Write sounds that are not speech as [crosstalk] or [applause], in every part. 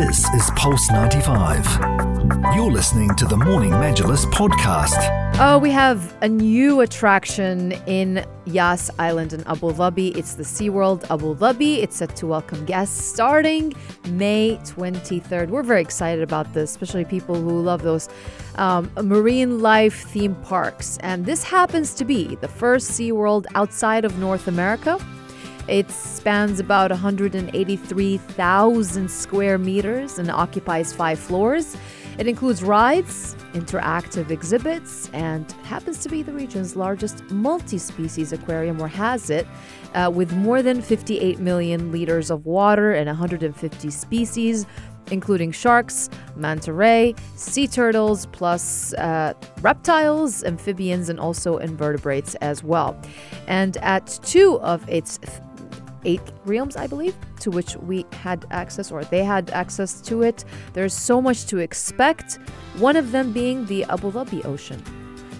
This is Pulse 95. You're listening to the Morning Majlis podcast. Oh, we have a new attraction in Yas Island in Abu Dhabi. It's the SeaWorld Abu Dhabi. It's set to welcome guests starting May 23rd. We're very excited about this, especially people who love those um, marine life theme parks. And this happens to be the first SeaWorld outside of North America. It spans about 183,000 square meters and occupies five floors. It includes rides, interactive exhibits, and happens to be the region's largest multi species aquarium, or has it, uh, with more than 58 million liters of water and 150 species. Including sharks, manta ray, sea turtles, plus uh, reptiles, amphibians, and also invertebrates as well. And at two of its eight realms, I believe, to which we had access or they had access to it. There's so much to expect, one of them being the Abu Dhabi Ocean.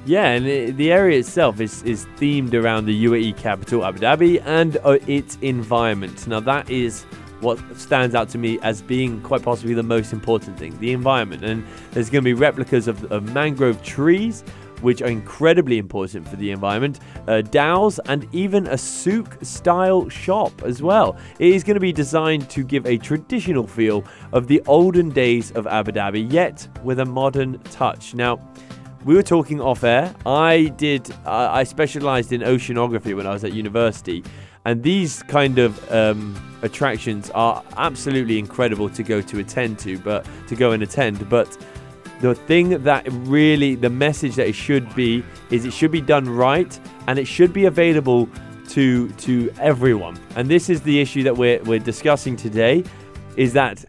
Yeah, and the area itself is, is themed around the UAE capital, Abu Dhabi, and uh, its environment. Now, that is what stands out to me as being quite possibly the most important thing the environment. And there's going to be replicas of, of mangrove trees which are incredibly important for the environment, uh, dhows, and even a souk style shop as well. It is going to be designed to give a traditional feel of the olden days of Abu Dhabi, yet with a modern touch. Now, we were talking off air. I did, uh, I specialized in oceanography when I was at university, and these kind of um, attractions are absolutely incredible to go to attend to, but to go and attend. But the thing that really the message that it should be is it should be done right and it should be available to to everyone. And this is the issue that we're, we're discussing today is that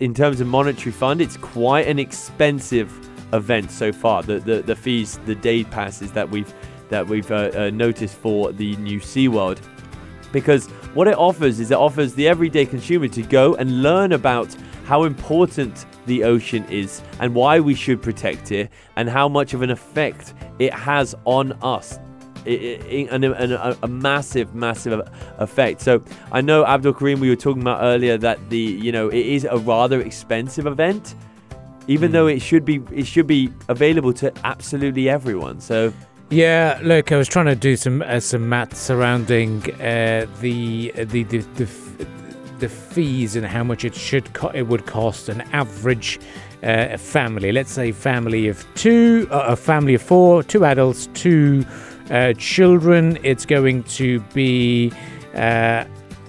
in terms of monetary fund it's quite an expensive event so far. The the, the fees the day passes that we've that we've uh, uh, noticed for the new SeaWorld. Because what it offers is it offers the everyday consumer to go and learn about how important the ocean is and why we should protect it and how much of an effect it has on us. It, it, and, a, a, a, massive, massive effect. So I know Abdul Karim, we were talking about earlier that the you know it is a rather expensive event, even mm. though it should be it should be available to absolutely everyone. So yeah, look, I was trying to do some uh, some math surrounding uh, the, the the the the fees and how much it should co- it would cost an average uh, family. Let's say family of two, uh, a family of four, two adults, two uh, children. It's going to be uh,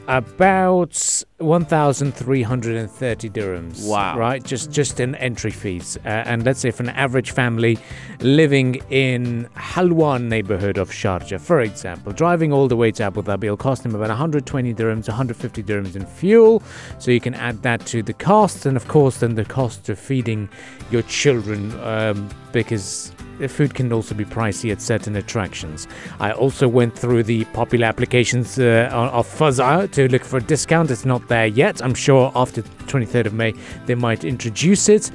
about 1,330 dirhams. Wow! Right, just just in entry fees, uh, and let's say for an average family living in Halwan neighborhood of Sharjah, for example, driving all the way to Abu Dhabi will cost them about 120 dirhams, 150 dirhams in fuel. So you can add that to the cost, and of course, then the cost of feeding your children, um, because food can also be pricey at certain attractions. I also went through the popular applications uh, of Fazza to look for a discount. It's not there yet. I'm sure after 23rd of May they might introduce it.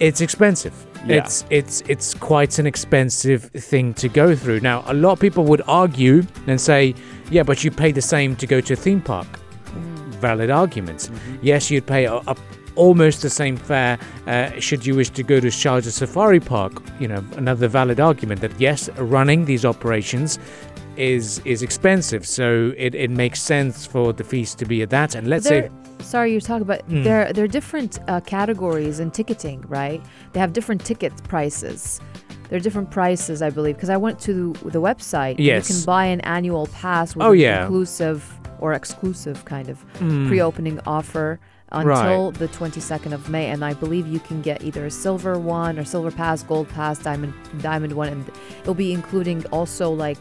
It's expensive. Yeah. It's it's it's quite an expensive thing to go through. Now, a lot of people would argue and say, "Yeah, but you pay the same to go to a theme park." Mm. Valid arguments. Mm-hmm. Yes, you'd pay a, a almost the same fare uh, should you wish to go to Sharjah Safari Park. You know, another valid argument that yes, running these operations is is expensive, so it, it makes sense for the fees to be at that. And let's they're, say. Sorry, you're talking about mm. there. There are different uh, categories in ticketing, right? They have different ticket prices. There are different prices, I believe, because I went to the website. Yes. You can buy an annual pass with oh, an yeah. inclusive or exclusive kind of mm. pre-opening offer until right. the 22nd of May. And I believe you can get either a silver one or silver pass, gold pass, diamond diamond one, and it'll be including also like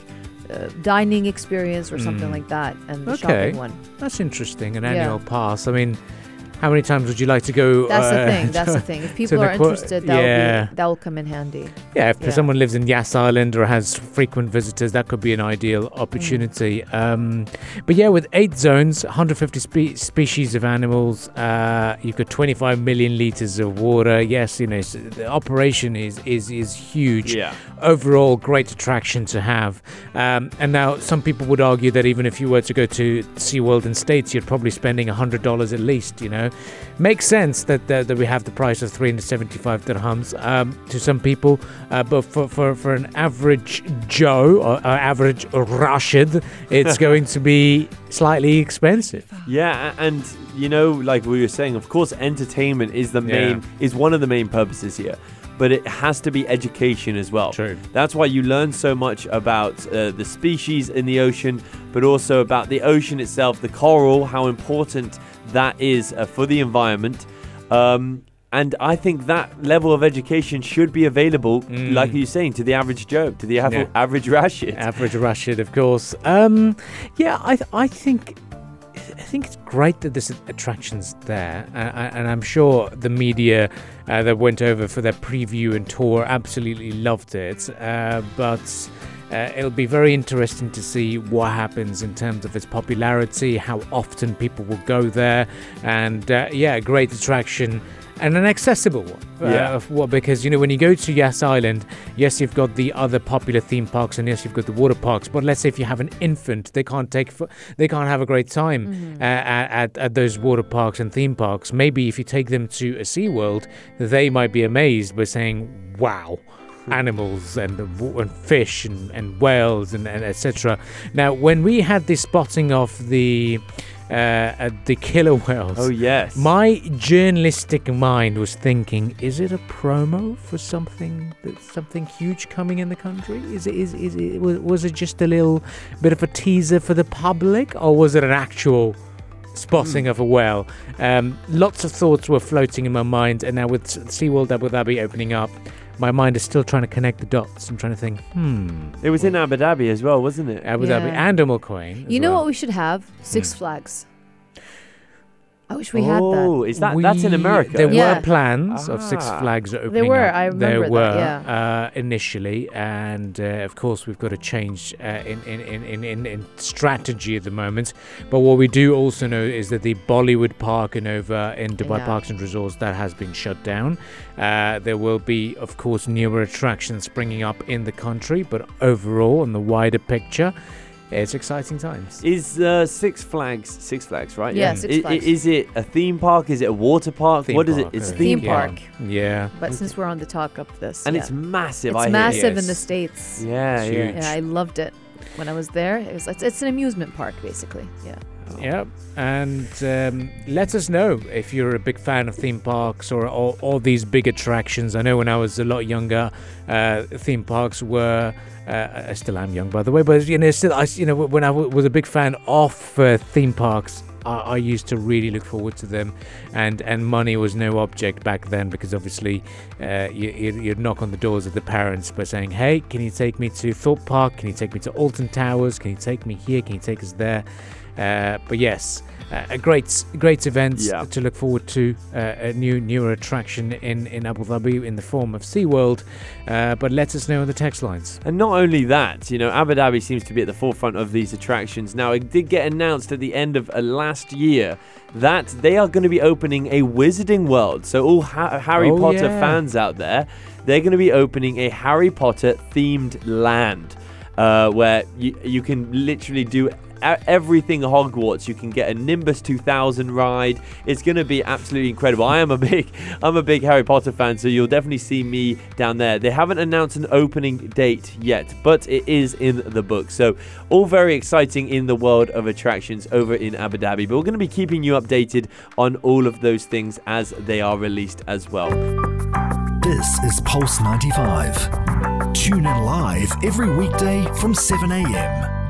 uh, dining experience or something mm. like that, and the okay. shopping one. That's interesting. An annual yeah. pass. I mean. How many times would you like to go? That's uh, the thing. That's [laughs] the thing. If people are interested, that yeah. will that will come in handy. Yeah, if yeah. someone lives in Yas Island or has frequent visitors, that could be an ideal opportunity. Mm. Um, but yeah, with eight zones, 150 spe- species of animals, uh, you've got 25 million liters of water. Yes, you know the operation is is is huge. Yeah. Overall, great attraction to have. Um, and now some people would argue that even if you were to go to SeaWorld in States, you're probably spending hundred dollars at least. You know. Makes sense that that, that we have the price of 375 dirhams um, to some people, uh, but for, for, for an average Joe or uh, average Rashid, it's [laughs] going to be slightly expensive. Yeah, and you know, like we were saying, of course, entertainment is the main Yeah. is one of the main purposes here, but it has to be education as well. True. That's why you learn so much about uh, the species in the ocean, but also about the ocean itself, the coral, how important that is uh, for the environment. Um, and I think that level of education should be available, Mm. like you're saying, to the average Joe, to the av- Yeah. average Rashid. Average Rashid, of course. Um, yeah, I th- I think I think it's great that there's attractions there, uh, and I'm sure the media uh, that went over for their preview and tour absolutely loved it. Uh, but uh, it'll be very interesting to see what happens in terms of its popularity, how often people will go there, and uh, yeah, a great attraction and an accessible one. Yeah. Uh, what because you know when you go to Yas Island, yes you've got the other popular theme parks and yes you've got the water parks, but let's say if you have an infant, they can't take f- they can't have a great time uh, at, at at those water parks and theme parks. Maybe if you take them to a Sea World, they might be amazed by saying, "Wow." Animals and, and fish and, and whales and, and etc. Now, when we had the spotting of the uh, uh, the killer whales, Oh yes. my journalistic mind was thinking: Is it a promo for something that's something huge coming in the country? Is it is, is it was, was it just a little bit of a teaser for the public, or was it an actual? Spotting of a whale. Um, lots of thoughts were floating in my mind, and now with SeaWorld Abu Dhabi opening up, my mind is still trying to connect the dots. I'm trying to think, hmm, it was in Abu Dhabi as well, wasn't it? Abu Dhabi and Umm Al Quwain. as You know well. what we should have? Six Flags. I wish we oh, had that. is that that's in America? There Yeah. were plans of Six Ah. Flags opening There were, up. I there remember that, were yeah. uh, initially, and uh, of course we've got to change uh, in, in, in, in, in, in strategy at the moment. But what we do also know is that the Bollywood Park and over in Dubai Yeah. Parks and Resorts that has been shut down. Uh, there will be, of course, newer attractions springing up in the country, but overall, in the wider picture. It's exciting times. Is uh, Six Flags Six Flags right? Yeah, Six I- I- Flags. Is it a theme park? Is it a water park? Theme what is park, it? It's I theme Theme park, park. Yeah. But since we're on the talk of this, and yeah. it's massive. it's I massive in the Yes. states. Hear. Yeah, It's yeah. huge. Yeah, I loved it when I was there. It was it's, it's an amusement park basically. Yeah. Yeah, and um, let us know if you're a big fan of theme parks or all, these big attractions. I know when I was a lot younger, uh, theme parks were. Uh, I still am young, by the way, but you know, still, I you know when I w- was a big fan of uh, theme parks, I, used to really look forward to them, and and money was no object back then because obviously, uh, you, you'd, you'd knock on the doors of the parents by saying, "Hey, can you take me to Thorpe Park? Can you take me to Alton Towers? Can you take me here? Can you take us there?" Uh, but yes, uh, a great, great event Yeah. to look forward to. Uh, a new, newer attraction in, in Abu Dhabi in the form of SeaWorld. Uh, but let us know on the text lines. And not only that, you know, Abu Dhabi seems to be at the forefront of these attractions. Now, it did get announced at the end of uh, last year that they are going to be opening a Wizarding World. So, all ha- Harry Oh, Potter yeah. fans out there, they're going to be opening a Harry Potter themed land uh, where you, you can literally do everything Hogwarts. You can get a Nimbus 2000 ride. It's going to be absolutely incredible. I am a [laughs] big, I'm a big Harry Potter fan, so you'll definitely see me down there. They haven't announced an opening date yet, but it is in the book. So all very exciting in the world of attractions over in Abu Dhabi. But we're going to be keeping you updated on all of those things as they are released as well. This is Pulse 95. Tune in live every weekday from 7 a.m.